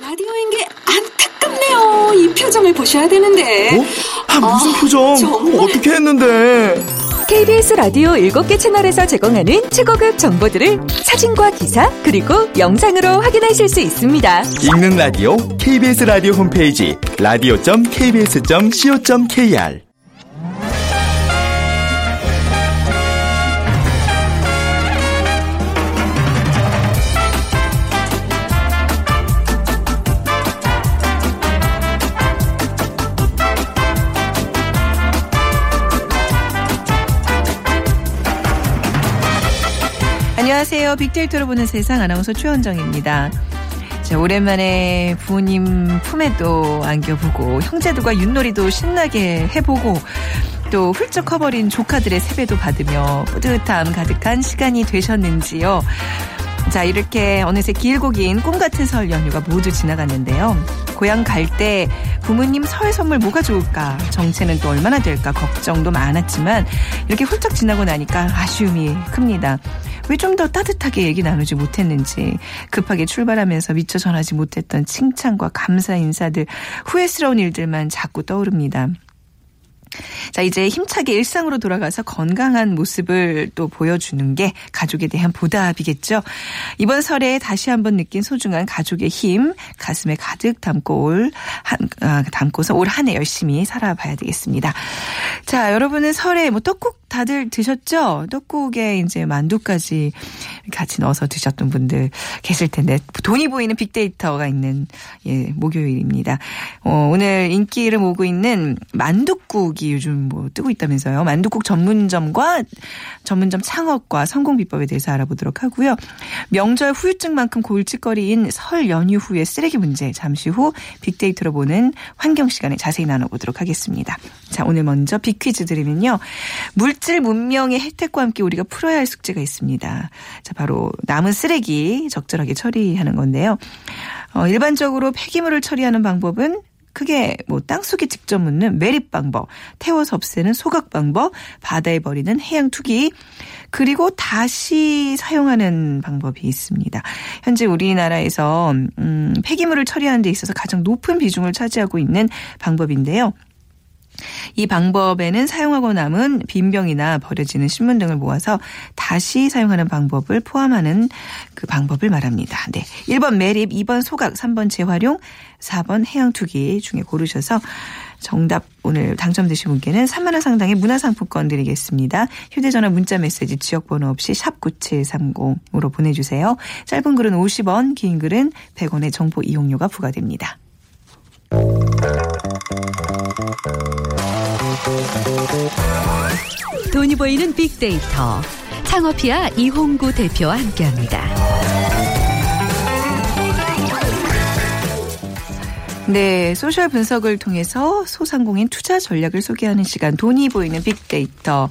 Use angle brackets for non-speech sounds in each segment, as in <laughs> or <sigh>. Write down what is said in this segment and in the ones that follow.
라디오인 게 안타깝네요. 이 표정을 보셔야 되는데. 어? 아, 무슨 아, 표정? 정말. 어떻게 했는데? KBS 라디오 7개 채널에서 제공하는 최고급 정보들을 사진과 기사 그리고 영상으로 확인하실 수 있습니다. 읽는 라디오 KBS 라디오 홈페이지 라 안녕하세요. 빅데이터로 보는 세상 아나운서 최원정입니다. 자, 오랜만에 부모님 품에도 안겨보고 형제들과 윷놀이도 신나게 해보고 또 훌쩍 커버린 조카들의 세배도 받으며 뿌듯함 가득한 시간이 되셨는지요. 자, 이렇게 어느새 길고 긴 꿈 같은 설 연휴가 모두 지나갔는데요. 고향 갈 때 부모님 설 선물 뭐가 좋을까? 정체는 또 얼마나 될까? 걱정도 많았지만 이렇게 훌쩍 지나고 나니까 아쉬움이 큽니다. 왜 좀 더 따뜻하게 얘기 나누지 못했는지 급하게 출발하면서 미처 전하지 못했던 칭찬과 감사 인사들 후회스러운 일들만 자꾸 떠오릅니다. 자, 이제 힘차게 일상으로 돌아가서 건강한 모습을 또 보여주는 게 가족에 대한 보답이겠죠. 이번 설에 다시 한번 느낀 소중한 가족의 힘 가슴에 가득 담고 올, 한, 아, 담고서 올 한 해 열심히 살아봐야 되겠습니다. 자, 여러분은 설에 뭐 떡국 다들 드셨죠? 떡국에 이제 만두까지 같이 넣어서 드셨던 분들 계실 텐데 돈이 보이는 빅데이터가 있는 예, 목요일입니다. 어, 오늘 인기를 모으고 있는 만두국이 요즘 뭐 뜨고 있다면서요. 만두국 전문점과 전문점 창업과 성공 비법에 대해서 알아보도록 하고요. 명절 후유증만큼 골칫거리인 설 연휴 후의 쓰레기 문제 잠시 후 빅데이터로 보는 환경 시간에 자세히 나눠보도록 하겠습니다. 자, 오늘 먼저 빅퀴즈 드리면요. 물질 문명의 혜택과 함께 우리가 풀어야 할 숙제가 있습니다. 자, 바로 남은 쓰레기 적절하게 처리하는 건데요. 어, 일반적으로 폐기물을 처리하는 방법은 크게 뭐 땅속에 직접 묻는 매립 방법, 태워서 없애는 소각 방법, 바다에 버리는 해양 투기, 그리고 다시 사용하는 방법이 있습니다. 현재 우리나라에서 음, 폐기물을 처리하는 데 있어서 가장 높은 비중을 차지하고 있는 방법인데요. 이 방법에는 사용하고 남은 빈병이나 버려지는 신문 등을 모아서 다시 사용하는 방법을 포함하는 그 방법을 말합니다. 네. 1번 매립, 2번 소각, 3번 재활용, 4번 해양 투기 중에 고르셔서 정답 오늘 당첨되신 분께는 3만 원 상당의 문화상품권 드리겠습니다. 휴대전화 문자메시지 지역번호 없이 샵 9730으로 보내주세요. 짧은 글은 50원, 긴 글은 100원의 정보 이용료가 부과됩니다. 돈이 보이는 빅데이터 창업이야 이홍구 대표와 함께합니다. 네, 소셜 분석을 통해서 소상공인 투자 전략을 소개하는 시간 돈이 보이는 빅데이터.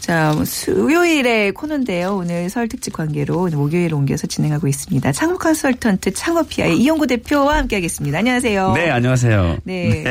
자, 뭐 수요일의 코너인데요. 오늘 설 특집 관계로 목요일 옮겨서 진행하고 있습니다. 창업 컨설턴트 창업피아의 이용구 대표와 함께하겠습니다. 안녕하세요. 네, 안녕하세요. 네.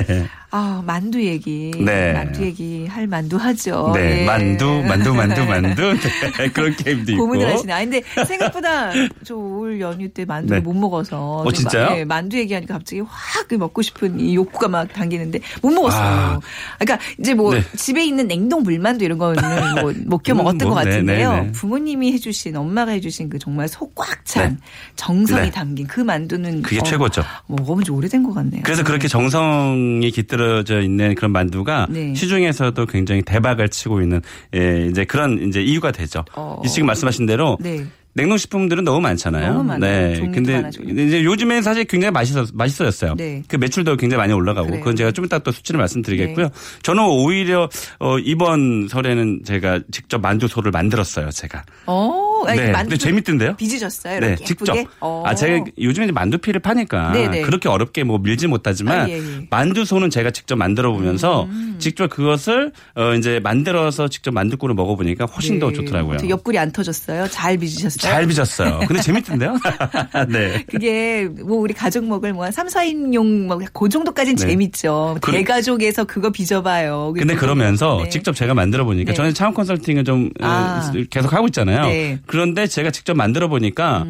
아, 만두 얘기. 네. 만두 얘기 할 만두 하죠. 네, 예. 만두, 만두, 만두, 만두. 네, 그런 게임도 있고. 고문을 하시네. 아 근데 생각보다 저 올 연휴 때 만두를 네. 못 먹어서. 어, 진짜요? 네, 만두 얘기하니까 갑자기 확 먹고 싶은 이 욕구가 막 당기는데 못 먹었어요. 아. 그러니까 이제 뭐 네. 집에 있는 냉동 물만두 이런 거는 뭐 <laughs> 먹겨 음, 먹었던 뭐, 것 네, 같은데요. 네, 네. 부모님이 해주신 엄마가 해주신 그 정말 속 꽉찬 네. 정성이 네. 담긴 그 만두는 그게 어, 최고죠. 먹어본 지 오래된 것 같네요. 그래서 그렇게 정성이 깃들어 져 있는 그런 만두가 네. 시중에서도 굉장히 대박을 치고 있는 예, 이제 그런 이제 이유가 되죠. 어. 이 지금 말씀하신 대로 네. 냉동식품들은 너무 많잖아요. 너무 많아요. 네. 근데 많아, 종류도. 이제 요즘에 사실 굉장히 맛있어, 맛있어졌어요. 네. 그 매출도 굉장히 많이 올라가고 그래요. 그건 제가 좀 이따 또 수치를 말씀드리겠고요. 네. 저는 오히려 어, 이번 설에는 제가 직접 만두소를 만들었어요. 제가. 어, 아니, 네. 만두 근데 재밌던데요? 빚으셨어요? 네, 직접. 어. 아, 제가 요즘에 이제 만두피를 파니까 네네. 그렇게 어렵게 뭐 밀지 못하지만 아, 예, 예. 만두소는 제가 직접 만들어 보면서 음. 직접 그것을 어 이제 만들어서 직접 만두국을 먹어보니까 훨씬 더 좋더라고요. 옆구리 안 터졌어요? 잘 빚으셨어요? 잘 빚었어요. 근데 <laughs> 재밌던데요? <laughs> 네. 그게 뭐 우리 가족 먹을 뭐 한 3, 4인용 뭐그 정도까지는 네. 재밌죠. 그- 대가족에서 그거 빚어봐요. 근데 그러면서 네. 직접 제가 만들어 보니까 네. 저는 창업 컨설팅을 좀 어, 아. 계속 하고 있잖아요. 네. 그런데 제가 직접 만들어 보니까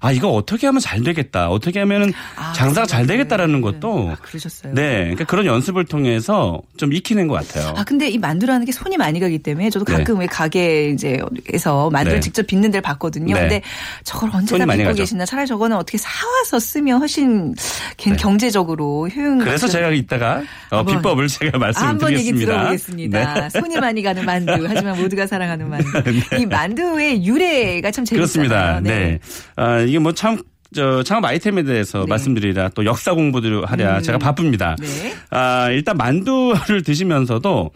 아 이거 어떻게 하면 잘 되겠다. 어떻게 하면은 음. 아, 장사가 잘? 되겠다라는 것도 아, 그러셨어요. 네, 그러니까 그런 연습을 통해서 좀 익히는 것 같아요. 아 근데 이 만두라는 게 손이 많이 가기 때문에 저도 네. 가끔 왜 가게 이제에서 만두를 네. 직접 빚는 데를 봤거든요. 네. 근데 저걸 언제 손이 다 많이 빚고. 계시나 차라리 저거는 어떻게 사와서 쓰면 훨씬 gen- 경제적으로 효용. 네. 그래서 제가 이따가 어, 비법을 제가 한번 얘기 말씀드리겠습니다. 들어보겠습니다. 네. 손이 많이 가는 만두. 하지만 모두가 사랑하는 만두. <laughs> 이 만두의 유래 가 참 재밌잖아요. 그렇습니다. 네. 아, 이게 뭐 참, 저, 창업 아이템에 대해서 네. 말씀드리라 또 역사 공부도 하랴 음. 제가 바쁩니다. 네. 아, 일단 만두를 드시면서도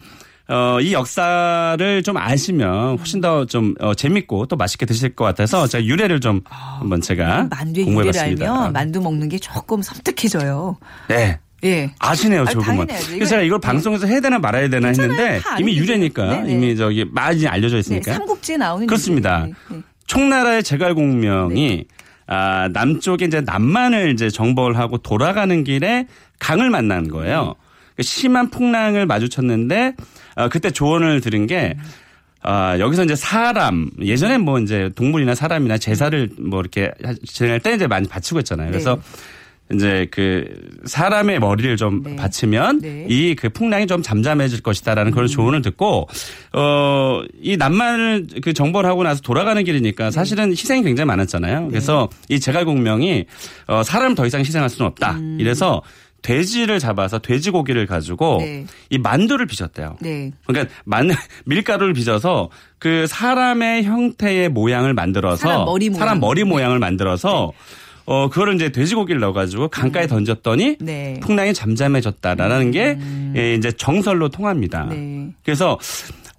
어, 이 역사를 좀 아시면 훨씬 더좀 어, 재밌고 또 맛있게 드실 것 같아서 제가 유래를 좀 한번 제가 만두의 유래를 공부해봤습니다. 알면 만두 먹는 게 조금 섬뜩해져요. 네. 예. 아시네요, 아니, 조금은. 당연해야죠. 그래서 제가 이걸 네. 방송에서 해야 되나 말아야 되나. 했는데 다 이미 유래니까. 네네. 이미 저기 많이 알려져 네, 있으니까. 삼국지에 나오는 그렇습니다. 네, 네. 총나라의 제갈공명이 아, 남쪽에 이제 남만을 이제 정벌 하고 돌아가는 길에 강을 만난 거예요. 그 심한 풍랑을 마주쳤는데 아, 그때 조언을 들은 게 아, 여기서 이제 사람, 예전에 뭐 이제 동물이나 사람이나 제사를 뭐 이렇게 지낼 때 이제 많이 바치고 했잖아요. 그래서 이제 그 사람의 머리를 좀 네. 바치면 네. 이그 풍랑이 좀 잠잠해질 것이다라는 그런 조언을 듣고 어이 남만을 그 정벌 하고 나서 돌아가는 네. 길이니까 사실은 희생이 굉장히 많았잖아요. 그래서 이 제갈공명이 어 사람을 더 이상 희생할 수는 없다. 음. 이래서 돼지를 잡아서 돼지고기를 가지고 네. 이 만두를 빚었대요. 네. 그러니까 만 <laughs> 밀가루를 빚어서 그 사람의 형태의 모양을 만들어서 사람 머리 모양. 사람 머리 모양을 만들어서 어 그거를 이제 돼지고기를 넣어가지고 강가에 던졌더니 네. 풍랑이 잠잠해졌다라는 게 예, 이제 정설로 통합니다. 네. 그래서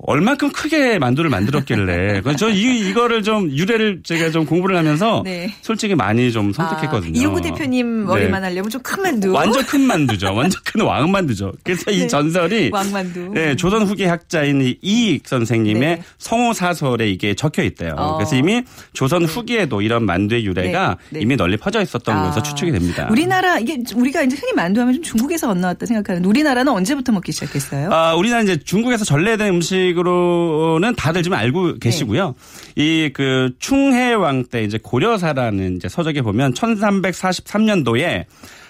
얼만큼 크게 만두를 만들었길래 저 이, 이거를 좀 유래를 제가 좀 공부를 하면서 네. 솔직히 많이 좀 선택했거든요. 아, 이용구 대표님 머리만 네. 하려면 좀 큰 만두. 완전 큰 만두죠. 완전 큰 왕만두죠. 그래서 이 네. 전설이 왕만두. 네, 조선 후기 학자인 이 이익 선생님의 네. 성호 사설에 이게 적혀 있대요. 어. 그래서 이미 조선 후기에도 이런 만두의 유래가 네. 네. 이미 널리 퍼져 있었던 아. 것으로 추측이 됩니다. 우리나라 이게 우리가 이제 흔히 만두하면 좀 중국에서 건너왔다 생각하는데 우리나라는 언제부터 먹기 시작했어요? 아, 우리나라 이제 중국에서 전래된 음식 으로는 다들 지금 알고 네. 계시고요. 이그 충해왕 때 이제 고려사라는 이제 서적에 보면 1343년도에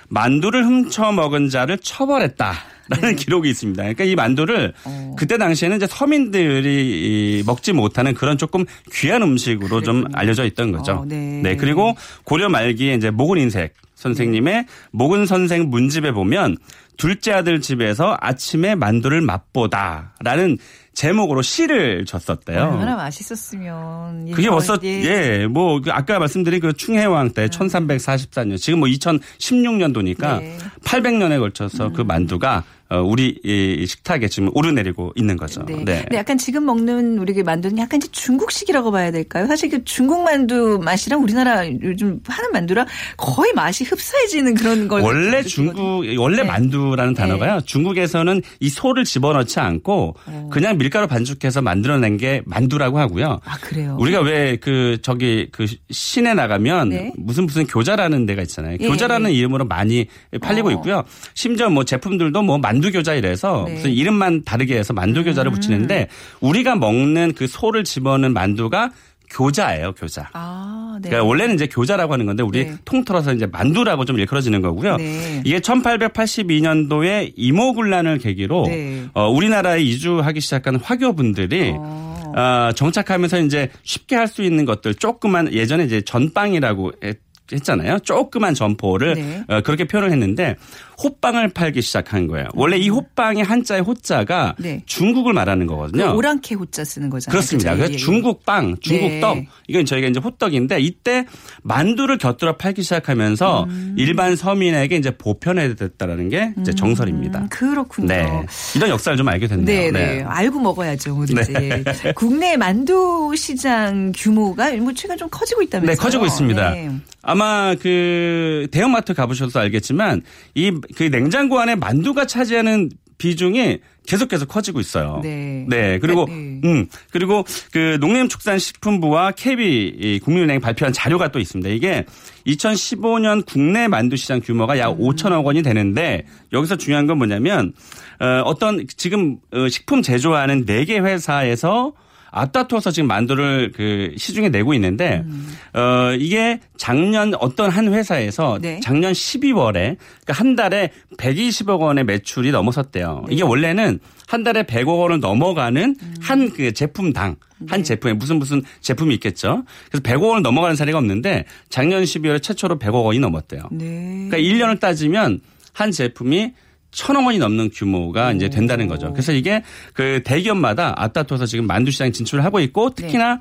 만두를 훔쳐 먹은 자를 처벌했다 라는 기록이 있습니다. 그러니까 이 만두를 네. 어. 그때 당시에는 이제 서민들이 이 먹지 못하는 그런 조금 귀한 음식으로 좀 그랬군요. 알려져 있던 거죠. 어, 네. 그리고 고려 말기에 이제 목은인색 선생님의 목은 선생 문집에 보면 둘째 아들 집에서 아침에 만두를 맛보다라는 제목으로 시를 줬었대요. 얼마나 맛있었으면. 그게 예, 벌써 예. 예, 뭐그 아까 말씀드린 그 충해왕 때 1344년 지금 뭐 2016년도니까 네. 800년에 걸쳐서 그 만두가 어, 우리 이 식탁에 지금 오르내리고 있는 거죠. 네. 네. 근데 약간 지금 먹는 우리 그 만두는 약간 이제 중국식이라고 봐야 될까요? 사실 그 중국 만두 맛이랑 우리나라 요즘 하는 만두랑 거의 맛이 흡사해지는 그런 걸. 원래. 중국 원래 네. 만두라는 네. 단어가요. 중국에서는 이 소를 집어넣지 않고 어. 그냥 밀가루 반죽해서 만들어낸 게 만두라고 하고요. 아 그래요. 우리가 왜 그 저기 그 시내 나가면 네. 무슨 무슨 교자라는 데가 있잖아요. 예, 교자라는 이름으로 많이 팔리고 어. 있고요. 심지어 뭐 제품들도 뭐 만두 교자 이래서 네. 음. 무슨 이름만 다르게 해서 만두 교자를 붙이는데 우리가 먹는 그 소를 집어넣은 만두가 교자예요, 교자. 아 네. 그러니까 원래는 이제 교자라고 하는 건데 우리 네. 통틀어서 이제 만두라고 좀 일컬어지는 거고요. 네. 이게 1882년도에 이모군란을 계기로 네. 어, 우리나라에 이주하기 시작한 화교분들이 어. 어, 정착하면서 이제 쉽게 할 수 있는 것들 조그만 예전에 이제 전빵이라고 했, 했잖아요. 조그만 점포를 네. 어, 그렇게 표현을 했는데 호빵을 팔기 시작한 거예요. 원래 이 호빵의 한자의 호자가 네. 중국을 말하는 그 거거든요. 오랑캐 호자 쓰는 거잖아요. 그렇습니다. 그래서 예, 예. 중국 빵, 중국 네. 떡 이건 저희가 이제 호떡인데 이때 만두를 곁들여 팔기 시작하면서 음. 일반 서민에게 이제 보편화됐다라는 게 이제 정설입니다. 음, 그렇군요. 네, 이런 역사를 좀 알게 됐네요. 네, 네. 알고 먹어야죠, 우리 네. 이제. 국내 만두 시장 규모가 뭐 최근 좀 커지고 있다면서요? 네, 커지고 있습니다. 네. 아마 그 대형마트 가보셔서 알겠지만 이그 냉장고 안에 만두가 차지하는 비중이 계속해서 커지고 있어요. 네. 그리고 네. 음 그리고 그 농림축산식품부와 KB 이 국민은행이 발표한 자료가 또 있습니다. 이게 2015년 국내 만두 시장 규모가 약 음. 5천억 원이 되는데 여기서 중요한 건 뭐냐면 어, 어떤 지금 어, 식품 제조하는 4개 회사에서 앞다퉈서 지금 만두를 그 시중에 내고 있는데 어 이게 작년 어떤 한 회사에서 네. 작년 12월에 그러니까 한 달에 120억 원의 매출이 넘어섰대요. 네. 이게 원래는 한 달에 100억 원을 넘어가는 음. 한그 제품당 네. 한 제품에 무슨 무슨 제품이 있겠죠. 그래서 100억 원을 넘어가는 사례가 없는데 작년 12월에 최초로 100억 원이 넘었대요. 네. 그러니까 1년을 따지면 한 제품이 천억 원이 넘는 규모가 이제 된다는 거죠. 그래서 이게 그 대기업마다 앞다퉈서 지금 만두 시장 진출을 하고 있고 특히나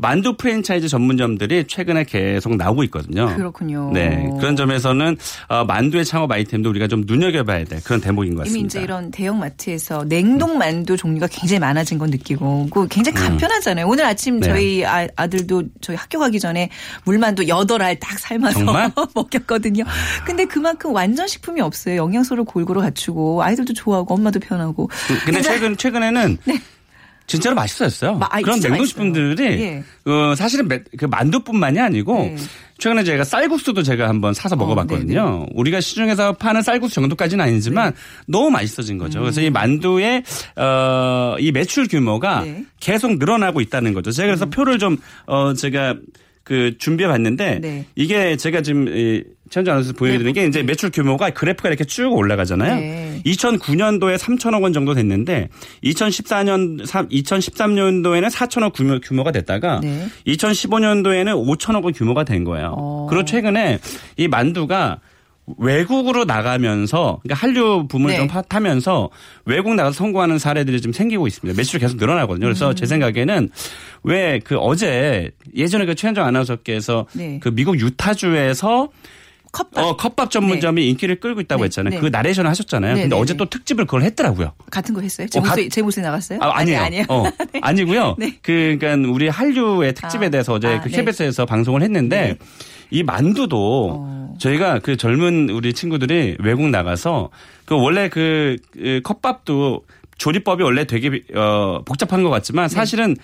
만두 프랜차이즈 전문점들이 최근에 계속 나오고 있거든요. 그렇군요. 네. 그런 점에서는 어, 만두의 창업 아이템도 우리가 좀 눈여겨봐야 돼. 그런 대목인 것 같습니다. 이미 이제 이런 대형 마트에서 냉동 만두 종류가 굉장히 많아진 건 느끼고 그 굉장히 음. 간편하잖아요. 오늘 아침 네. 저희 아, 아들도 저희 학교 가기 전에 물만두 여덟 알딱 삶아서? <laughs> 먹였거든요. 근데 그만큼 완전 식품이 없어요. 영양소를 골고루 갖추고 아이들도 좋아하고 엄마도 편하고. 그- 근데 최근 최근에는 <laughs> 진짜로 맛있었어요. 마- 아이, 그런 냉동식품들이. 예. 어, 사실은 매- 그 만두뿐만이 아니고 네. 최근에 제가 쌀국수도 제가 한번 사서 먹어봤거든요. 우리가 시중에서 파는 쌀국수 정도까지는 아니지만 네. 너무 맛있어진 거죠. 그래서 이 만두의 어, 이 매출 규모가 네. 계속 늘어나고 있다는 거죠. 제가 그래서 표를 좀 어, 제가 그 준비해 봤는데 네. 이게 제가 지금 이 최현정 아나운서 보여드리는 게 이제 매출 규모가 그래프가 이렇게 쭉 올라가잖아요. 네. 2009년도에 3천억 원 정도 됐는데 2014년 2013년도에는 4천억 규모, 규모가 됐다가 네. 2015년도에는 5천억 원 규모가 된 거예요. 어. 그리고 최근에 이 만두가 외국으로 나가면서 그러니까 한류 붐을 네. 좀 파- 타면서 외국 나가서 성공하는 사례들이 좀 생기고 있습니다. 매출이 계속 늘어나거든요. 그래서 음. 제 생각에는 왜 그 어제 예전에 그 최현정 아나운서께서 네. 그 미국 유타주에서 컵밥 어, 컵밥 전문점이 인기를 끌고 있다고 네, 했잖아요. 네. 그 나레이션을 하셨잖아요. 네, 근데 네, 어제 네. 또 특집을 그걸 했더라고요. 같은 거 했어요? 제 어, 가- 모습 제 모습 나갔어요? 아, 아니에요. 아니, 아니 에요. 어, <laughs> 아니고요. 네. 그, 그러니까 우리 한류의 특집에 아, 대해서 어제 아, 그 네. KBS에서 방송을 했는데 이 만두도 어. 저희가 그 젊은 우리 친구들이 외국 나가서 그 원래 그, 그 컵밥도 조리법이 원래 되게 어, 복잡한 것 네. 같지만 사실은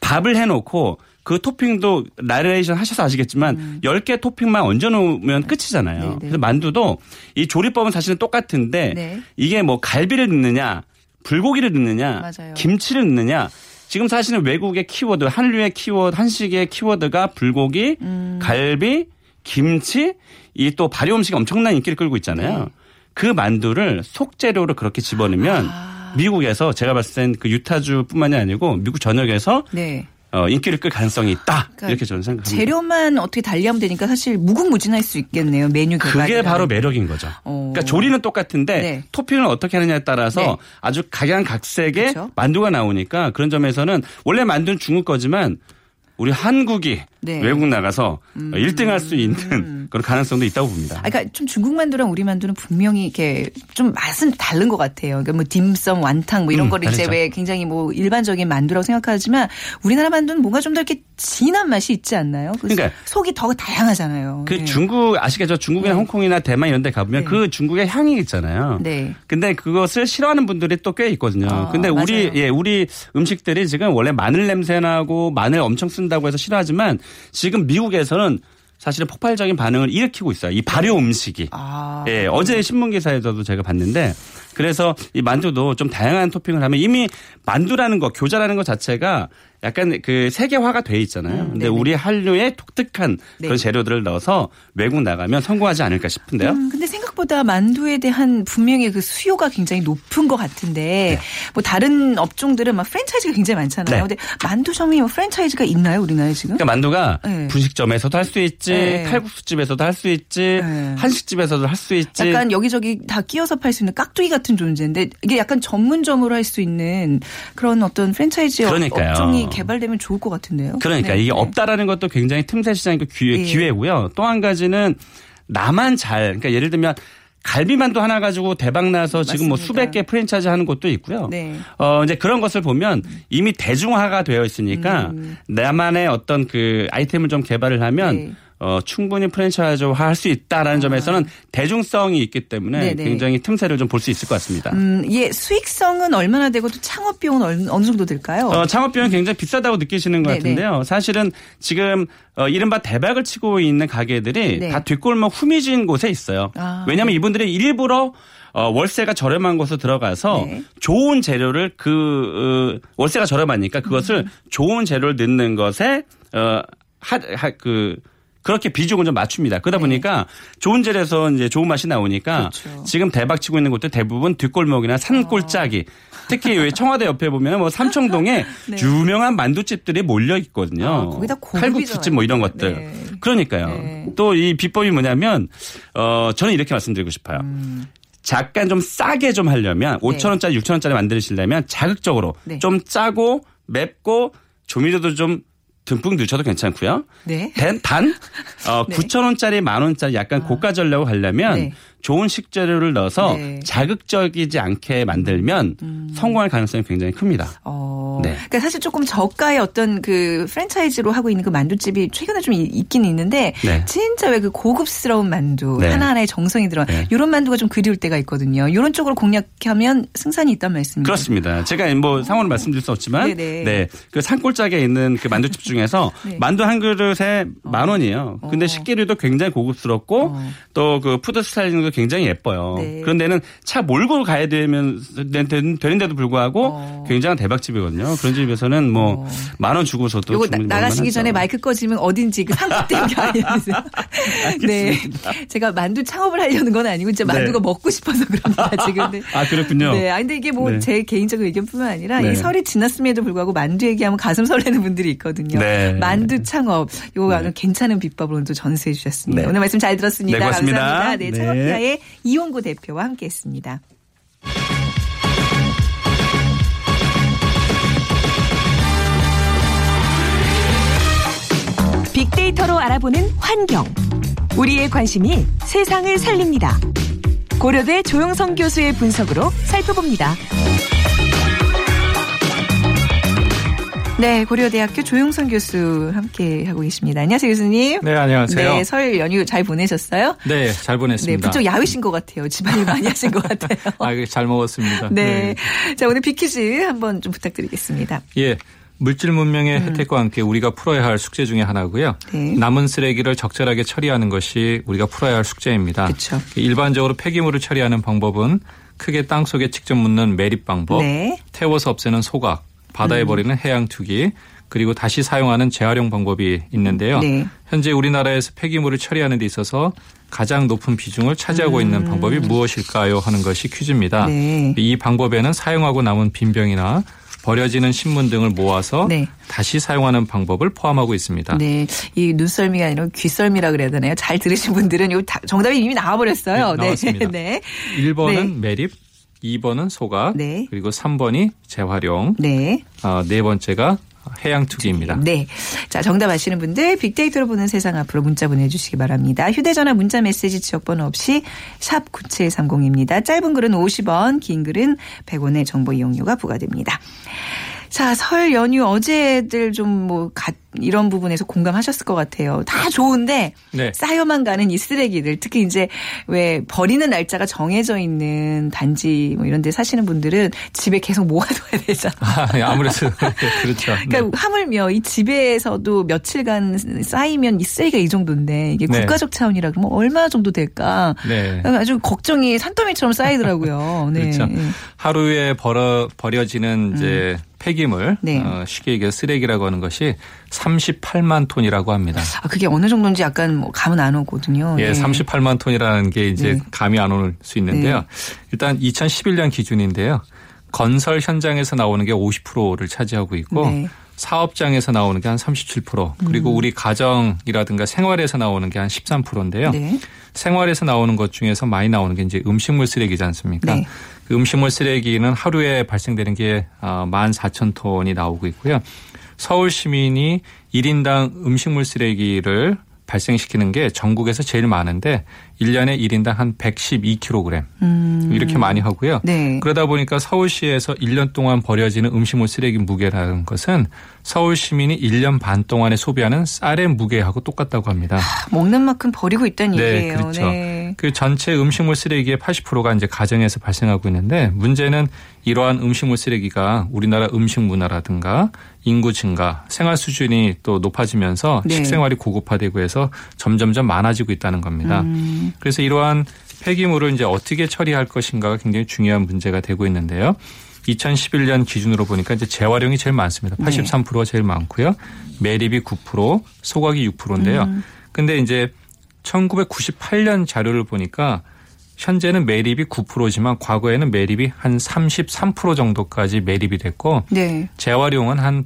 밥을 해놓고 그 토핑도 나레이션 하셔서 아시겠지만 10개 토핑만 얹어 놓으면 끝이잖아요. 음. 네, 네. 그래서 만두도 이 조리법은 사실은 똑같은데 네. 이게 뭐 갈비를 넣느냐 불고기를 넣느냐 맞아요. 김치를 넣느냐 지금 사실은 외국의 키워드 한류의 키워드 한식의 키워드가 불고기 음. 갈비 김치 이 또 발효 음식이 엄청난 인기를 끌고 있잖아요. 네. 그 만두를 속재료로 그렇게 집어넣으면 아. 미국에서 제가 봤을 땐 그 유타주뿐만이 아니고 미국 전역에서 네. 어, 인기를 끌 가능성이 있다. 그러니까 이렇게 저는 생각합니다. 재료만 어떻게 달리하면 되니까 사실 무궁무진할 수 있겠네요. 메뉴 개발. 그게 바로 매력인 거죠. 어. 그러니까 조리는 똑같은데 네. 토핑을 어떻게 하느냐에 따라서 네. 아주 각양각색의 그쵸. 만두가 나오니까 그런 점에서는 원래 만두는 중국 거지만 우리 한국이 네. 음. 외국 나가서 1등 할 수 있는 그런 가능성도 있다고 봅니다. 아, 그러니까 좀 중국 만두랑 우리 만두는 분명히 이렇게 좀 맛은 다른 것 같아요. 그러니까 뭐 딤섬, 완탕 뭐 이런 음, 거를 이제 다르죠. 왜 굉장히 뭐 일반적인 만두라고 생각하지만 우리나라 만두는 뭔가 좀 더 이렇게 진한 맛이 있지 않나요? 그래서 그러니까 속이 더 다양하잖아요. 그 네. 중국 아시겠죠? 중국이나 네. 홍콩이나 대만 이런 데 가보면 네. 그 중국의 향이 있잖아요. 네. 근데 그것을 싫어하는 분들이 또 꽤 있거든요. 아, 근데 우리 맞아요. 예, 우리 음식들이 지금 원래 마늘 냄새 나고 마늘 엄청 쓴 다고 해서 싫어하지만 지금 미국에서는 사실은 폭발적인 반응을 일으키고 있어요. 이 발효 음식이. 아. 예, 어제 신문 기사에서도 제가 봤는데 그래서 이 만두도 좀 다양한 토핑을 하면 이미 만두라는 거, 교자라는 것 자체가 약간 그 세계화가 돼 있잖아요. 음, 근데 네네. 우리 한류의 독특한 네. 그런 재료들을 넣어서 외국 나가면 성공하지 않을까 싶은데요. 음, 근데 생각보다 만두에 대한 분명히 그 수요가 굉장히 높은 것 네. 같은데 뭐 다른 업종들은 막 프랜차이즈가 굉장히 많잖아요. 네. 근데 만두점이 뭐 프랜차이즈가 있나요, 우리나라에 지금? 그러니까 만두가 네. 분식점에서도 할 수 있지, 네. 칼국수집에서도 할 수 있지, 네. 한식집에서도 할 수 있지. 약간 여기저기 다 끼어서 팔 수 있는 깍두기 같은 존재인데 이게 약간 전문점으로 할 수 있는 그런 어떤 프랜차이즈 업- 그러니까요. 업종이 개발되면 좋을 것 같은데요. 그러니까 네, 이게 네. 없다라는 것도 굉장히 틈새 시장이고 기회, 예. 기회고요. 또 한 가지는 나만 잘, 그러니까 예를 들면 갈비만두 하나 가지고 대박 나서 지금 뭐 맞습니다. 수백 개 프랜차이즈 하는 곳도 있고요. 네. 어, 이제 그런 것을 보면 이미 대중화가 되어 있으니까 음. 나만의 어떤 그 아이템을 좀 개발을 하면 네. 어, 충분히 프랜차이즈화 할 수 있다라는 점에서는 대중성이 있기 때문에 아. 네네. 굉장히 틈새를 좀 볼 수 있을 것 같습니다. 음, 예, 수익성은 얼마나 되고 또 창업 비용은 얼- 어느 정도 들까요? 어, 창업 비용이 굉장히 비싸다고 느끼시는 것 네네. 같은데요. 사실은 지금 어, 이른바 대박을 치고 있는 가게들이 네. 다 뒷골목 후미진 곳에 있어요. 아, 왜냐하면 이분들이 일부러 어, 월세가 저렴한 곳으로 들어가서 네. 좋은 재료를 그 어, 월세가 저렴하니까 그것을 음. 좋은 재료를 넣는 것에 어하그 그렇게 비중을 좀 맞춥니다. 그러다 보니까 좋은 재료에서 이제 좋은 맛이 나오니까 네. 그렇죠. 지금 대박 치고 있는 곳들 대부분 뒷골목이나 산골짜기 특히 왜 청와대 옆에 보면 뭐 삼청동에 <laughs> 네. 유명한 만두집들이 몰려 있거든요. 아, 거기다. 칼국수집 뭐 이런 것들. 네. 그러니까요. 네. 또이 비법이 뭐냐면 어 저는 이렇게 말씀드리고 싶어요. 음. 잠깐 좀 싸게 좀 하려면 5천 원짜리 6천 원짜리 만드시려면 자극적으로 네. 좀 짜고 맵고 조미료도 좀 듬뿍 넣으셔도 괜찮고요. 네. 단, 단 <laughs> 어, 네. 9천 원짜리 만 원짜리 약간 고가 전략을 하려면 네. 좋은 식재료를 넣어서 네. 음. 자극적이지 않게 만들면 성공할 가능성이 굉장히 큽니다. 어. 네. 그러니까 사실 조금 저가의 어떤 그 프랜차이즈로 하고 있는 그 만두집이 최근에 좀 이- 있긴 있는데 네. 진짜 왜 그 고급스러운 만두 네. 하나하나의 정성이 들어 네. 이런 만두가 좀 그리울 때가 있거든요. 이런 쪽으로 공략하면 승산이 있단 말씀이죠. 그렇습니다. 제가 뭐 상호는 말씀드릴 수 없지만 네네. 네. 그 산골짜기에 있는 그 만두집 중에서 <laughs> 네. 만두 한 그릇에 만 원이에요. 근데 어. 식기류도 굉장히 고급스럽고 어. 또 그 food styling도 굉장히 예뻐요. 네. 그런 데는 차 몰고 가야 되면 되는데도 불구하고 어. 굉장한 대박집이거든요. 그런 집에서는 뭐 만 원 주고서도 나, 충분히 나가시기. 전에 마이크 꺼지면 어딘지 그 상급된 <laughs> 게 아니었어요. 네. 제가 만두 창업을 하려는 건 아니고 진짜 만두가 네. 먹고 싶어서 그럽니다, <laughs> 지금. 네. 아 그렇군요. 네. 아, 근데 이게 뭐 네. 제 개인적인 의견뿐만 아니라 네. 이 설이 지났음에도 불구하고 만두 얘기하면 가슴 설레는 분들이 있거든요. 네. 만두 창업. 네. 아주 괜찮은 오늘 또 전수해 주셨습니다. 네. 오늘 말씀 잘 들었습니다. 네, 고맙습니다. 감사합니다. 네, 네. 창업피아의 이용구 대표와 함께 했습니다. 빅데이터로 알아보는 환경. 우리의 관심이 세상을 살립니다. 고려대 조영성 교수의 분석으로 살펴봅니다. 네, 고려대학교 조용선 교수 함께 하고 계십니다. 안녕하세요, 교수님. 네, 안녕하세요. 네, 설 연휴 잘 보내셨어요? 네, 잘 네, 보냈습니다. 부쩍 야위신 것 같아요. 집안일 많이 <laughs> 하신 것 같아요. 아, 잘 먹었습니다. 네. 자, 오늘 비키즈 한번 좀 부탁드리겠습니다. 예. 물질 문명의 혜택과 함께 우리가 풀어야 할 숙제 중에 하나고요. 네. 남은 쓰레기를 적절하게 처리하는 것이 우리가 풀어야 할 숙제입니다. 그쵸. 일반적으로 폐기물을 처리하는 방법은 크게 땅 속에 직접 묻는 매립 방법, 네. 태워서 없애는 소각, 바다에 음. 버리는 해양 투기, 그리고 다시 사용하는 재활용 방법이 있는데요. 네. 현재 우리나라에서 폐기물을 처리하는 데 있어서 가장 높은 비중을 차지하고 있는 방법이 무엇일까요? 하는 것이 퀴즈입니다. 음. 네. 이 방법에는 사용하고 남은 빈병이나 버려지는 신문 등을 모아서 네. 다시 사용하는 방법을 포함하고 있습니다. 네. 이 눈썰미가 아니라 귀썰미라 그래야 되나요? 잘 들으신 분들은 요 정답이 이미 나와버렸어요. 네, 나왔습니다. <laughs> 네. 1번은 네. 매립, 2번은 소각, 네. 그리고 3번이 재활용, 네. 어, 네 번째가 해양 투기입니다. 네. 자, 정답 아시는 분들 빅데이터로 보는 세상 앞으로 문자 보내 주시기 바랍니다. 휴대 전화 문자 메시지 지역 번호 없이 샵 9730입니다. 짧은 글은 50원, 긴 글은 100원의 정보 이용료가 부과됩니다. 자, 설 연휴 어제들 좀 뭐 이런 부분에서 공감하셨을 것 같아요. 다 좋은데 네. 쌓여만 가는 이 쓰레기들 특히 이제 왜 버리는 날짜가 정해져 있는 단지 뭐 이런 데 사시는 분들은 집에 계속 모아둬야 되잖아요. 아, 아무래도 <laughs> 그렇죠. 네. 그러니까 하물며 이 집에서도 며칠간 쌓이면 이 쓰레기가 이 정도인데 이게 네. 국가적 차원이라 그러면 얼마나 정도 될까? 네. 아주 걱정이 산더미처럼 쌓이더라고요. 네. 그렇죠. 예. 하루에 버려, 버려지는 이제 폐기물, 음. 네. 어, 쉽게 얘기해 쓰레기라고 하는 것이 38만 톤이라고 합니다. 아, 그게 어느 정도인지 약간 뭐 감은 안 오거든요. 예, 네. 38만 톤이라는 게 이제 네. 감이 안 올 수 있는데요. 네. 일단 2011년 기준인데요. 건설 현장에서 나오는 게 50%를 차지하고 있고 네. 음. 사업장에서 나오는 게 한 37% 그리고 우리 가정이라든가 생활에서 나오는 게 한 13%인데요. 네. 생활에서 나오는 것 중에서 많이 나오는 게 이제 음식물 쓰레기지 않습니까? 네. 그 음식물 쓰레기는 하루에 발생되는 게 14,000톤이 나오고 있고요. 서울 시민이 1인당 음식물 쓰레기를 발생시키는 게 전국에서 제일 많은데 1년에 1인당 한 112kg 음. 이렇게 많이 하고요. 네. 그러다 보니까 서울시에서 1년 동안 버려지는 음식물 쓰레기 무게라는 것은 서울 시민이 1년 반 동안에 소비하는 쌀의 무게하고 똑같다고 합니다. 먹는 만큼 버리고 있다는 네, 얘기예요. 그렇죠. 네. 그 전체 음식물 쓰레기의 80%가 이제 가정에서 발생하고 있는데 문제는 이러한 음식물 쓰레기가 우리나라 음식 문화라든가 인구 증가, 생활 수준이 또 높아지면서 네. 식생활이 고급화되고 해서 점점점 많아지고 있다는 겁니다. 음. 그래서 이러한 폐기물을 이제 어떻게 처리할 것인가가 굉장히 중요한 문제가 되고 있는데요. 2011년 기준으로 보니까 이제 재활용이 제일 많습니다. 83%가 제일 많고요. 매립이 9%, 소각이 6%인데요. 근데 이제 1998년 자료를 보니까 현재는 매립이 9%지만 과거에는 매립이 한 33% 정도까지 매립이 됐고 네. 재활용은 한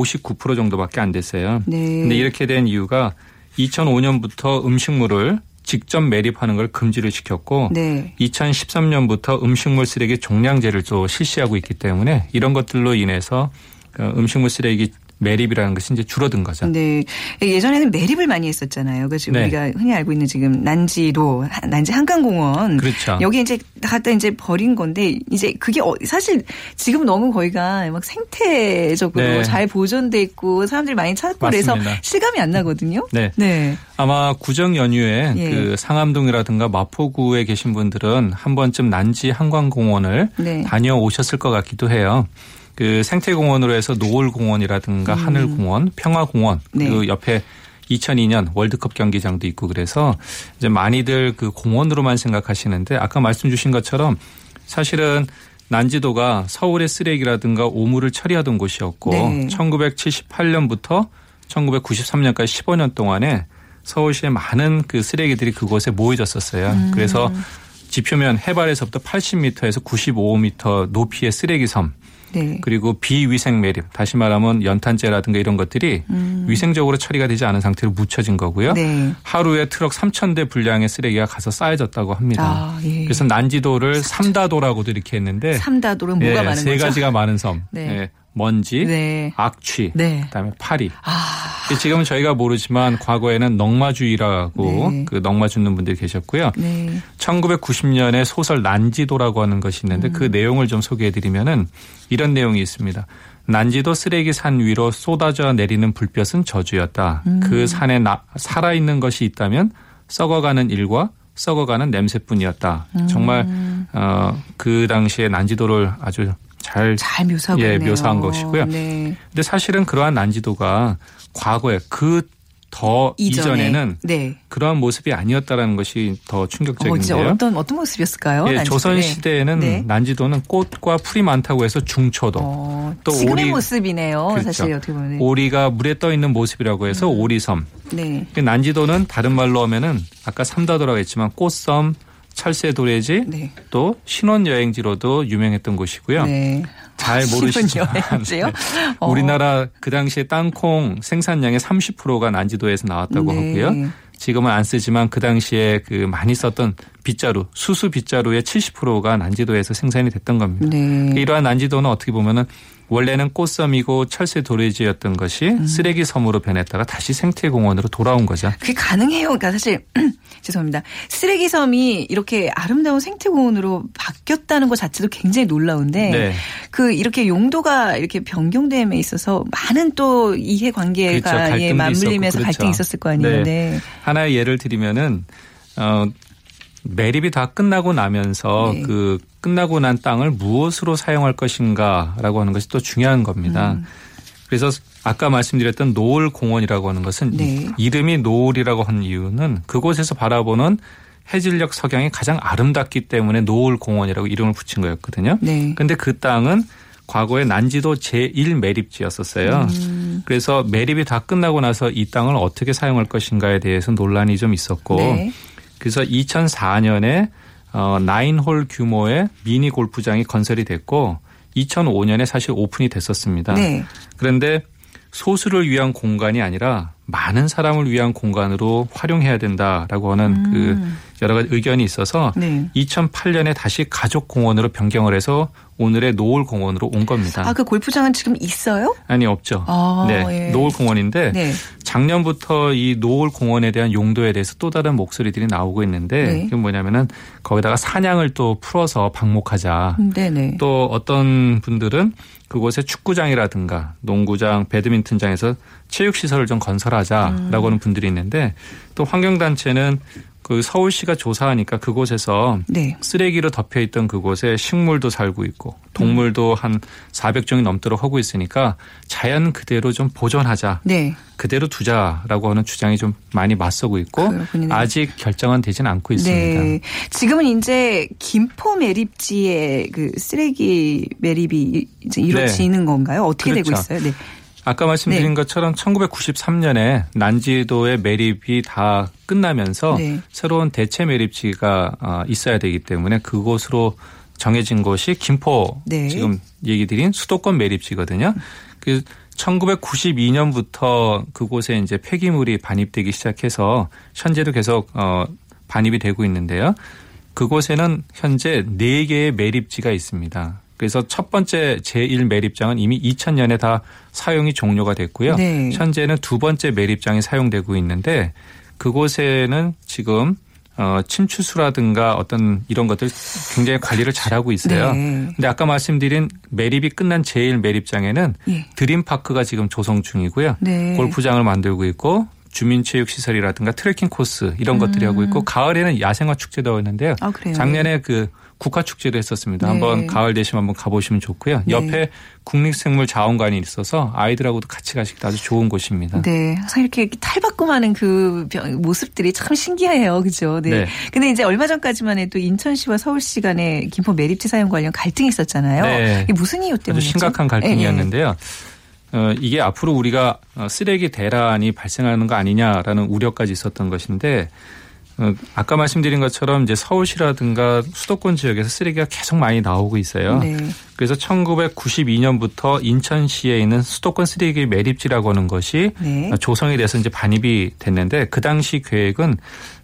59% 정도밖에 안 됐어요. 네. 근데 이렇게 된 이유가 2005년부터 음식물을 직접 매립하는 걸 금지를 시켰고 네. 2013년부터 음식물 쓰레기 종량제를 또 실시하고 있기 때문에 이런 것들로 인해서 그 음식물 쓰레기 매립이라는 것이 이제 줄어든 거죠. 네. 예전에는 매립을 많이 했었잖아요. 그래서 네. 우리가 흔히 알고 있는 지금 난지도, 난지 한강공원. 그렇죠. 여기 이제 다 갖다 이제 버린 건데 이제 그게 어- 사실 지금 너무 거기가 막 생태적으로 네. 잘 보존돼 있고 사람들이 많이 찾고 그래서 맞습니다. 실감이 안 나거든요. 네. 네. 아마 구정 연휴에 예. 그 상암동이라든가 마포구에 계신 분들은 한 번쯤 난지 한강공원을 네. 다녀오셨을 것 같기도 해요. 그 생태공원으로 해서 노을공원이라든가 하늘공원, 평화공원 음. 네. 그 옆에 2002년 월드컵 경기장도 있고 그래서 이제 많이들 그 공원으로만 생각하시는데 아까 말씀 주신 것처럼 사실은 난지도가 서울의 쓰레기라든가 오물을 처리하던 곳이었고 네. 1978년부터 1993년까지 15년 동안에 서울시에 많은 그 쓰레기들이 그곳에 모여졌었어요. 음. 그래서 지표면 해발에서부터 80m에서 95m 높이의 쓰레기 섬 네. 그리고 비위생 매립 다시 말하면 연탄재라든가 이런 것들이 위생적으로 처리가 되지 않은 상태로 묻혀진 거고요. 음. 네. 하루에 트럭 3,000대 분량의 쓰레기가 가서 쌓여졌다고 합니다. 아, 예. 그래서 난지도를 삼다도라고도 이렇게 했는데 삼다도는 뭐가 예, 많은 세 거죠? 가지가 많은 섬. 네. 예, 먼지, 네. 악취, 네. 그다음에 파리. 아, 지금은 저희가 모르지만 과거에는 넉마주의라고 네. 그 넉마 줍는 분들이 계셨고요. 네. 1990년에 소설 난지도라고 하는 것이 있는데 그 음. 내용을 좀 소개해 드리면은 이런 내용이 있습니다. 난지도 쓰레기 산 위로 쏟아져 내리는 불볕은 저주였다. 음. 그 산에 나, 살아있는 것이 있다면 썩어가는 일과 썩어가는 냄새뿐이었다. 음. 정말 어, 그 당시에 난지도를 아주 잘 잘 묘사하고 예, 있네요. 묘사한 것이고요. 네. 근데 사실은 그러한 난지도가 과거에 그 더 이전에. 이전에는 네. 그러한 모습이 아니었다라는 것이 더 어, 진짜 충격적인데요. 어 떤 어떤 모습이었을까요? 예? 조선 네. 시대에는 네. 난지도는 꽃과 풀이 많다고 해서 중초도 어, 또 지금의 오리- 모습이네요. 그렇죠. 사실 어떻게 보면. 오리가 물에 떠 있는 모습이라고 해서 음. 오리섬. 네. 그 난지도는 다른 말로 하면은 아까 삼다도라고 했지만 꽃섬, 철새 도래지, 네. 또 신혼 여행지로도 유명했던 곳이고요. 네. 잘 모르시지만 여행지요? 어. 우리나라 그 당시에 땅콩 생산량의 30%가 난지도에서 나왔다고 네. 하고요. 지금은 안 쓰지만 그 당시에 그 많이 썼던 빗자루, 수수 빗자루의 70%가 난지도에서 생산이 됐던 겁니다. 네. 이러한 난지도는 어떻게 보면은 원래는 꽃섬이고 철새 도래지였던 것이 음. 쓰레기 섬으로 변했다가 다시 생태 공원으로 돌아온 거죠. 그게 가능해요. 그러니까 사실 <clears throat> 죄송합니다. 쓰레기 섬이 이렇게 아름다운 생태 공원으로 바뀌었다는 것 자체도 굉장히 놀라운데 네. 그 이렇게 용도가 이렇게 변경됨에 있어서 많은 또 이해 그렇죠. 관계가 갈등도 예, 맞물리면서 있었고, 갈등이 그렇죠. 있었을 거 아니에요. 네. 네. 하나의 예를 드리면은 어 매립이 다 끝나고 나면서 네. 그 끝나고 난 땅을 무엇으로 사용할 것인가라고 하는 것이 또 중요한 겁니다. 음. 그래서 아까 말씀드렸던 노을 공원이라고 하는 것은 네. 이름이 노을이라고 하는 이유는 그곳에서 바라보는 해질녘 석양이 가장 아름답기 때문에 노을 공원이라고 이름을 붙인 거였거든요. 네. 근데 그 땅은 과거에 난지도 제1 매립지였었어요. 음. 그래서 매립이 다 끝나고 나서 이 땅을 어떻게 사용할 것인가에 대해서 논란이 좀 있었고 네. 그래서 2004년에 어, 9홀 규모의 미니 골프장이 건설이 됐고 2005년에 사실 오픈이 됐었습니다. 네. 그런데 소수를 위한 공간이 아니라 많은 사람을 위한 공간으로 활용해야 된다라고 하는 음. 그 여러 가지 의견이 있어서 네. 2008년에 다시 가족 공원으로 변경을 해서 오늘의 노을 공원으로 온 겁니다. 아, 그 골프장은 지금 있어요? 아니 없죠. 아, 네, 예. 노을 공원인데 네. 작년부터 이 노을 공원에 대한 용도에 대해서 또 다른 목소리들이 나오고 있는데 네. 그게 뭐냐면은 거기다가 사냥을 또 풀어서 방목하자. 네네. 또 어떤 분들은 그곳에 축구장이라든가 농구장, 배드민턴장에서 체육시설을 좀 건설하자라고 하는 분들이 있는데 또 환경단체는 그 서울시가 조사하니까 그곳에서 네. 쓰레기로 덮여 있던 그곳에 식물도 살고 있고 동물도 한 400종이 넘도록 하고 있으니까 자연 그대로 좀 보존하자. 네. 그대로 두자라고 하는 주장이 좀 많이 맞서고 있고 그렇군요. 아직 결정은 되지는 않고 있습니다. 네. 지금은 이제 김포 매립지에 그 쓰레기 매립이 이제 이루어지는 건가요? 어떻게 되고 그렇죠. 있어요? 네. 아까 말씀드린 네. 것처럼 1993년에 난지도의 매립이 다 끝나면서 네. 새로운 대체 매립지가 어, 있어야 되기 때문에 그곳으로 정해진 곳이 김포 네. 지금 얘기 드린 수도권 매립지거든요. 그 1992년부터 그곳에 이제 폐기물이 반입되기 시작해서 현재도 계속 어 반입이 되고 있는데요. 그곳에는 현재 4개의 매립지가 있습니다. 그래서 첫 번째 제1 매립장은 이미 2000년에 다 사용이 종료가 됐고요. 네. 현재는 두 번째 매립장이 사용되고 있는데 그곳에는 지금 어 침추수라든가 어떤 이런 것들 굉장히 관리를 잘하고 있어요. 네. 근데 아까 말씀드린 매립이 끝난 제1 매립장에는 예. 드림파크가 지금 조성 중이고요. 네. 골프장을 만들고 있고 주민체육시설이라든가 트레킹 코스 이런 것들이 하고 있고 가을에는 야생화 축제도 했는데요. 음. 아? 작년에 그 국화 축제도 했었습니다. 네. 한번 가을 되시면 한번 가보시면 좋고요. 네. 옆에 국립생물자원관이 있어서 아이들하고도 같이 가시기도 아주 좋은 곳입니다. 네. 항상 이렇게 탈바꿈하는 그 병- 모습들이 참 신기해요. 그죠? 네. 네. 근데 이제 얼마 전까지만 해도 인천시와 서울시 간에 김포 매립지 사용 관련 갈등이 있었잖아요. 네. 이게 무슨 이유 아주 때문이죠? 심각한 갈등이었는데요. 어, 이게 앞으로 우리가 어, 쓰레기 대란이 발생하는 거 아니냐라는 우려까지 있었던 것인데 어, 아까 말씀드린 것처럼 이제 서울시라든가 수도권 지역에서 쓰레기가 계속 많이 나오고 있어요. 네. 그래서 1992년부터 인천시에 있는 수도권 쓰레기 매립지라고 하는 것이 네. 조성이 돼서 이제 반입이 됐는데 그 당시 계획은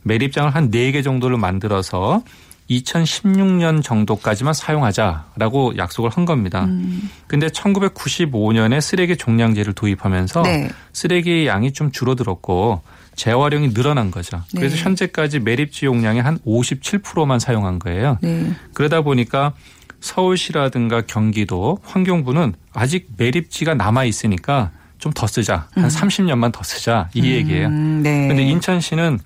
매립장을 한 4개 정도를 만들어서 2016년 정도까지만 사용하자라고 약속을 한 겁니다. 음. 근데 1995년에 쓰레기 종량제를 도입하면서 네. 쓰레기 양이 좀 줄어들었고 재활용이 늘어난 거죠. 그래서 네. 현재까지 매립지 용량의 한 57%만 사용한 거예요. 네. 그러다 보니까 서울시라든가 경기도 환경부는 아직 매립지가 남아 있으니까 좀 더 쓰자. 한 30년만 더 쓰자. 이 얘기예요. 음, 네. 그런데 인천시는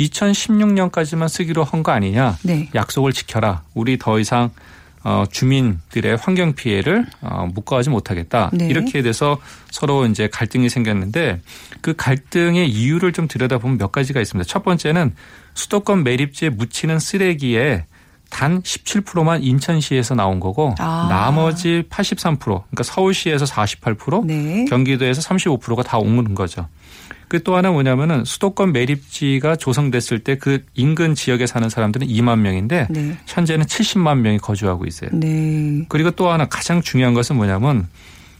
2016년까지만 쓰기로 한 거 아니냐. 네. 약속을 지켜라. 우리 더 이상 어, 주민들의 환경 피해를 어, 묵과하지 못하겠다. 네. 이렇게 돼서 서로 이제 갈등이 생겼는데 그 갈등의 이유를 좀 들여다보면 몇 가지가 있습니다. 첫 번째는 수도권 매립지에 묻히는 쓰레기에 단 17%만 인천시에서 나온 거고 아. 나머지 83% 그러니까 서울시에서 48% 네. 경기도에서 35%가 다 옮는 거죠. 그 또 하나 뭐냐면은 수도권 매립지가 조성됐을 때 그 인근 지역에 사는 사람들은 2만 명인데 네. 현재는 70만 명이 거주하고 있어요. 네. 그리고 또 하나 가장 중요한 것은 뭐냐면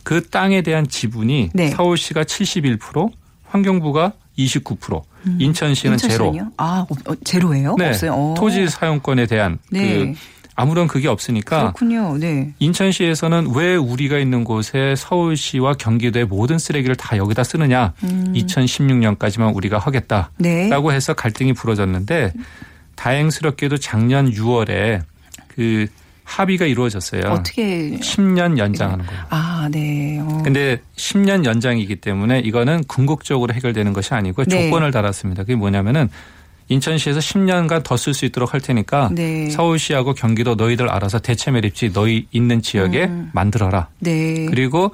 그 땅에 대한 지분이 네. 서울시가 71%, 환경부가 29%, 인천시는 제로. 인천시는요? 아, 어, 어, 제로예요? 네. 없어요. 어. 토지 사용권에 대한 네. 그 아무런 그게 없으니까 그렇군요. 네. 인천시에서는 왜 우리가 있는 곳에 서울시와 경기도의 모든 쓰레기를 다 여기다 쓰느냐. 음. 2016년까지만 우리가 하겠다라고 네. 해서 갈등이 불어졌는데 다행스럽게도 작년 6월에 그 합의가 이루어졌어요. 어떻게 10년 연장하는 거예요. 아, 네. 어. 근데 10년 연장이기 때문에 이거는 궁극적으로 해결되는 것이 아니고 네. 조건을 달았습니다. 그게 뭐냐면은 인천시에서 10년간 더 쓸 수 있도록 할 테니까 네. 서울시하고 경기도 너희들 알아서 대체 매립지 너희 있는 지역에 음. 만들어라. 네. 그리고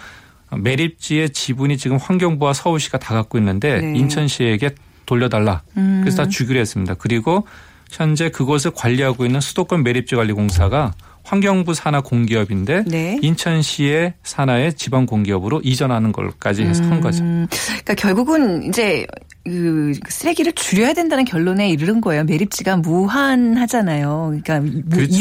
매립지의 지분이 지금 환경부와 서울시가 다 갖고 있는데 네. 인천시에게 돌려달라. 음. 그래서 다 주기로 했습니다. 그리고 현재 그것을 관리하고 있는 수도권 매립지 관리공사가 환경부 산하 공기업인데 네. 인천시의 산하의 지방 공기업으로 이전하는 걸까지 해서 한 거죠. 음, 그러니까 결국은 이제 그 쓰레기를 줄여야 된다는 결론에 이르는 거예요. 매립지가 무한하잖아요. 그러니까 무- 그렇죠.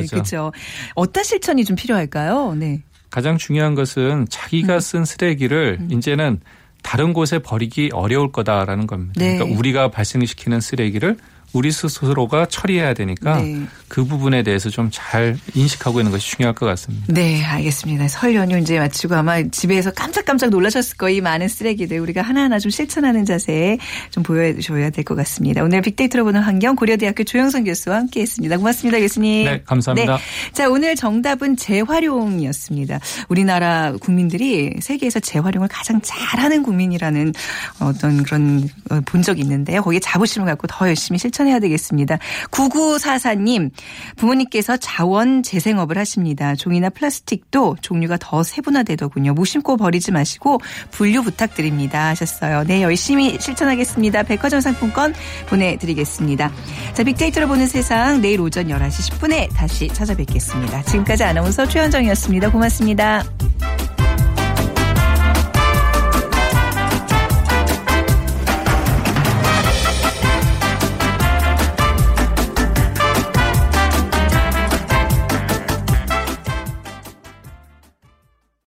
거죠. 그렇죠. 어떤 실천이 좀 필요할까요? 네. 가장 중요한 것은 자기가 음. 쓴 쓰레기를 이제는 다른 곳에 버리기 어려울 거다라는 겁니다. 네. 그러니까 우리가 발생시키는 쓰레기를 우리 스스로가 처리해야 되니까 네. 그 부분에 대해서 좀 잘 인식하고 있는 것이 중요할 것 같습니다. 네, 알겠습니다. 설 연휴 이제 마치고 아마 집에서 깜짝깜짝 놀라셨을 거예요. 이 많은 쓰레기들 우리가 하나하나 좀 실천하는 자세 좀 보여줘야 될 것 같습니다. 오늘 빅데이터로 보는 환경 고려대학교 조영선 교수와 함께했습니다. 고맙습니다, 교수님. 네, 감사합니다. 네. 자, 오늘 정답은 재활용이었습니다. 우리나라 국민들이 세계에서 재활용을 가장 잘하는 국민이라는 어떤 그런 본 적이 있는데요. 거기에 자부심을 갖고 더 열심히 실천. 실천해야 되겠습니다. 9944님, 부모님께서 자원 재생업을 하십니다. 종이나 플라스틱도 종류가 더 세분화되더군요. 무심코 버리지 마시고 분류 부탁드립니다. 하셨어요. 네, 열심히 실천하겠습니다. 백화점 상품권 보내드리겠습니다. 자, 빅데이터로 보는 세상 내일 오전 11시 10분에 다시 찾아뵙겠습니다. 지금까지 아나운서 최현정이었습니다. 고맙습니다.